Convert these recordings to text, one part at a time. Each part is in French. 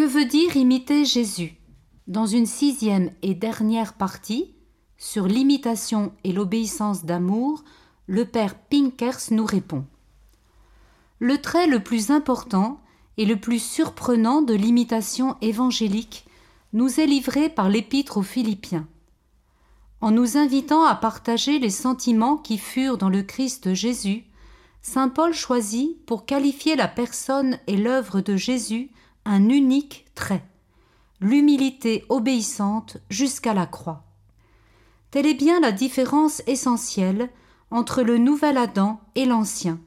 Que veut dire imiter Jésus? Dans une sixième et dernière partie, sur l'imitation et l'obéissance d'amour, le père Pinkers nous répond. Le trait le plus important et le plus surprenant de l'imitation évangélique nous est livré par l'épître aux Philippiens. En nous invitant à partager les sentiments qui furent dans le Christ Jésus, Saint Paul choisit pour qualifier la personne et l'œuvre de Jésus un unique trait l'humilité obéissante jusqu'à la croix. Telle est bien la différence essentielle entre le nouvel Adam et l'ancien.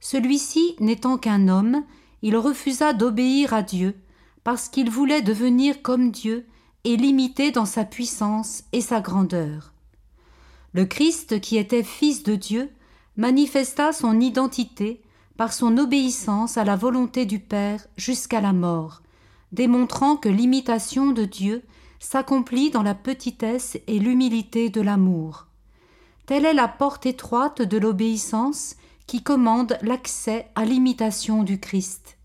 Celui-ci n'étant qu'un homme, il refusa d'obéir à Dieu, parce qu'il voulait devenir comme Dieu et l'imiter dans sa puissance et sa grandeur. Le Christ, qui était fils de Dieu, manifesta son identité par son obéissance à la volonté du Père jusqu'à la mort, démontrant que l'imitation de Dieu s'accomplit dans la petitesse et l'humilité de l'amour. Telle est la porte étroite de l'obéissance qui commande l'accès à l'imitation du Christ.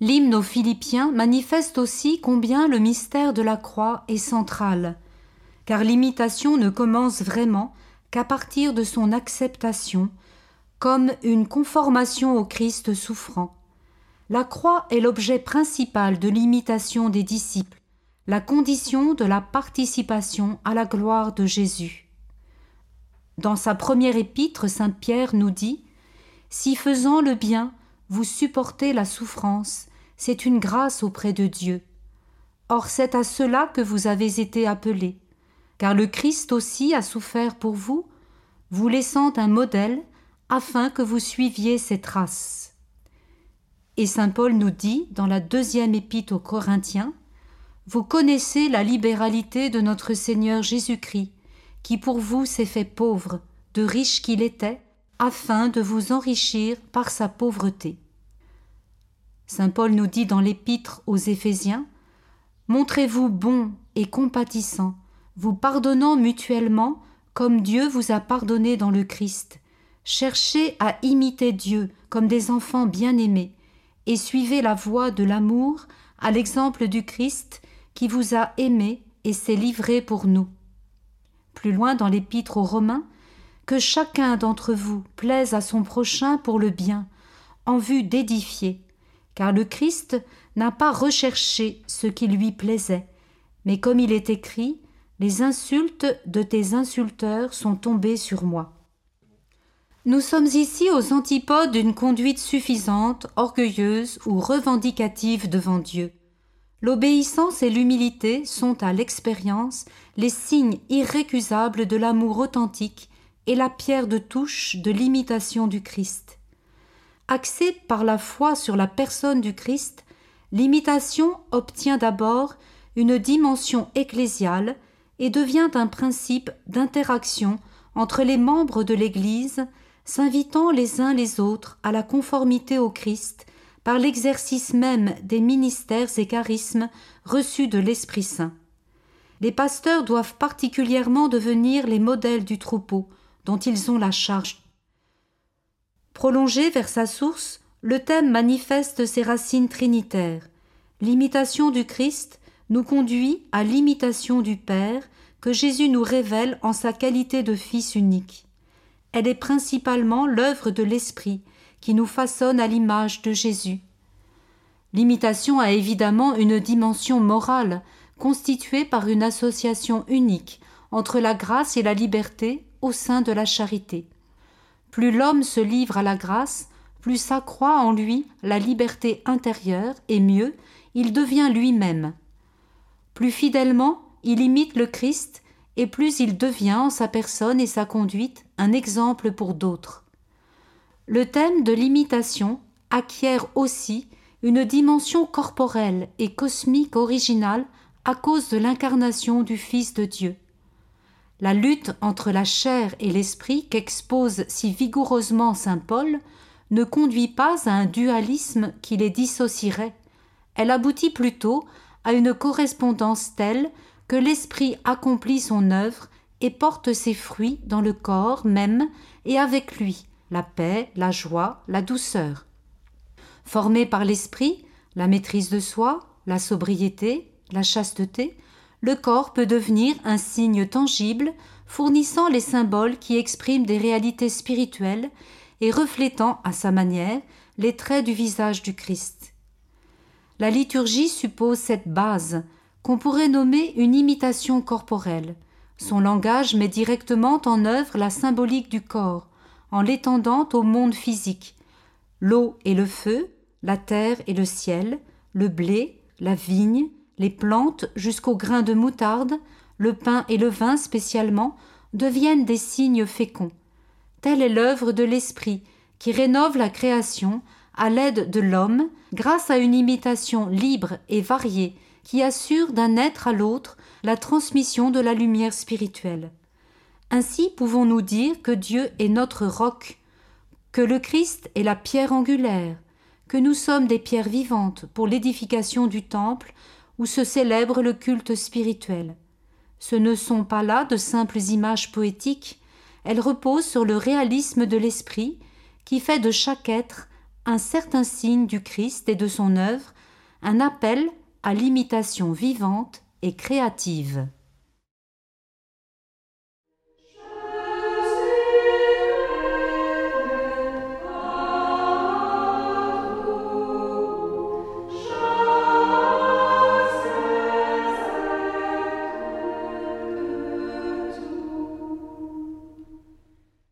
L'hymne aux Philippiens manifeste aussi combien le mystère de la croix est central, car l'imitation ne commence vraiment qu'à partir de son acceptation, comme une conformation au Christ souffrant. La croix est l'objet principal de l'imitation des disciples, la condition de la participation à la gloire de Jésus. Dans sa première épître, Saint Pierre nous dit Si faisant le bien, vous supportez la souffrance, c'est une grâce auprès de Dieu. Or c'est à cela que vous avez été appelés, car le Christ aussi a souffert pour vous, vous laissant un modèle afin que vous suiviez ses traces. Et Saint Paul nous dit dans la deuxième épître aux Corinthiens Vous connaissez la libéralité de notre Seigneur Jésus-Christ, qui pour vous s'est fait pauvre, de riche qu'il était, afin de vous enrichir par sa pauvreté. Saint Paul nous dit dans l'épître aux Éphésiens Montrez-vous bon et compatissant, vous pardonnant mutuellement comme Dieu vous a pardonné dans le Christ. Cherchez à imiter Dieu comme des enfants bien-aimés et suivez la voie de l'amour à l'exemple du Christ qui vous a aimés et s'est livré pour nous. Plus loin dans l'épître aux Romains, que chacun d'entre vous plaise à son prochain pour le bien, en vue d'édifier, car le Christ n'a pas recherché ce qui lui plaisait, mais comme il est écrit, les insultes de tes insulteurs sont tombées sur moi. Nous sommes ici aux antipodes d'une conduite suffisante, orgueilleuse ou revendicative devant Dieu. L'obéissance et l'humilité sont à l'expérience les signes irrécusables de l'amour authentique et la pierre de touche de l'imitation du Christ. Axée par la foi sur la personne du Christ, l'imitation obtient d'abord une dimension ecclésiale et devient un principe d'interaction entre les membres de l'Église, s'invitant les uns les autres à la conformité au Christ par l'exercice même des ministères et charismes reçus de l'Esprit Saint. Les pasteurs doivent particulièrement devenir les modèles du troupeau dont ils ont la charge. Prolongé vers sa source, le thème manifeste ses racines trinitaires. L'imitation du Christ nous conduit à l'imitation du Père que Jésus nous révèle en sa qualité de Fils unique. Elle est principalement l'œuvre de l'Esprit qui nous façonne à l'image de Jésus. L'imitation a évidemment une dimension morale, constituée par une association unique entre la grâce et la liberté au sein de la charité. Plus l'homme se livre à la grâce, plus s'accroît en lui la liberté intérieure, et mieux, il devient lui-même. Plus fidèlement, il imite le Christ, et plus il devient en sa personne et sa conduite un exemple pour d'autres. Le thème de l'imitation acquiert aussi une dimension corporelle et cosmique originale à cause de l'incarnation du Fils de Dieu. La lutte entre la chair et l'esprit qu'expose si vigoureusement saint Paul ne conduit pas à un dualisme qui les dissocierait, elle aboutit plutôt à une correspondance telle que l'esprit accomplit son œuvre et porte ses fruits dans le corps même et avec lui la paix, la joie, la douceur. Formés par l'esprit, la maîtrise de soi, la sobriété, la chasteté, le corps peut devenir un signe tangible fournissant les symboles qui expriment des réalités spirituelles et reflétant à sa manière les traits du visage du Christ. La liturgie suppose cette base qu'on pourrait nommer une imitation corporelle. Son langage met directement en œuvre la symbolique du corps, en l'étendant au monde physique. L'eau et le feu, la terre et le ciel, le blé, la vigne, les plantes jusqu'au grain de moutarde, le pain et le vin spécialement, deviennent des signes féconds. Telle est l'œuvre de l'Esprit, qui rénove la création à l'aide de l'homme grâce à une imitation libre et variée qui assure d'un être à l'autre la transmission de la lumière spirituelle. Ainsi pouvons-nous dire que Dieu est notre roc, que le Christ est la pierre angulaire, que nous sommes des pierres vivantes pour l'édification du temple où se célèbre le culte spirituel. Ce ne sont pas là de simples images poétiques, elles reposent sur le réalisme de l'esprit qui fait de chaque être un certain signe du Christ et de son œuvre, un appel à l'imitation vivante et créative.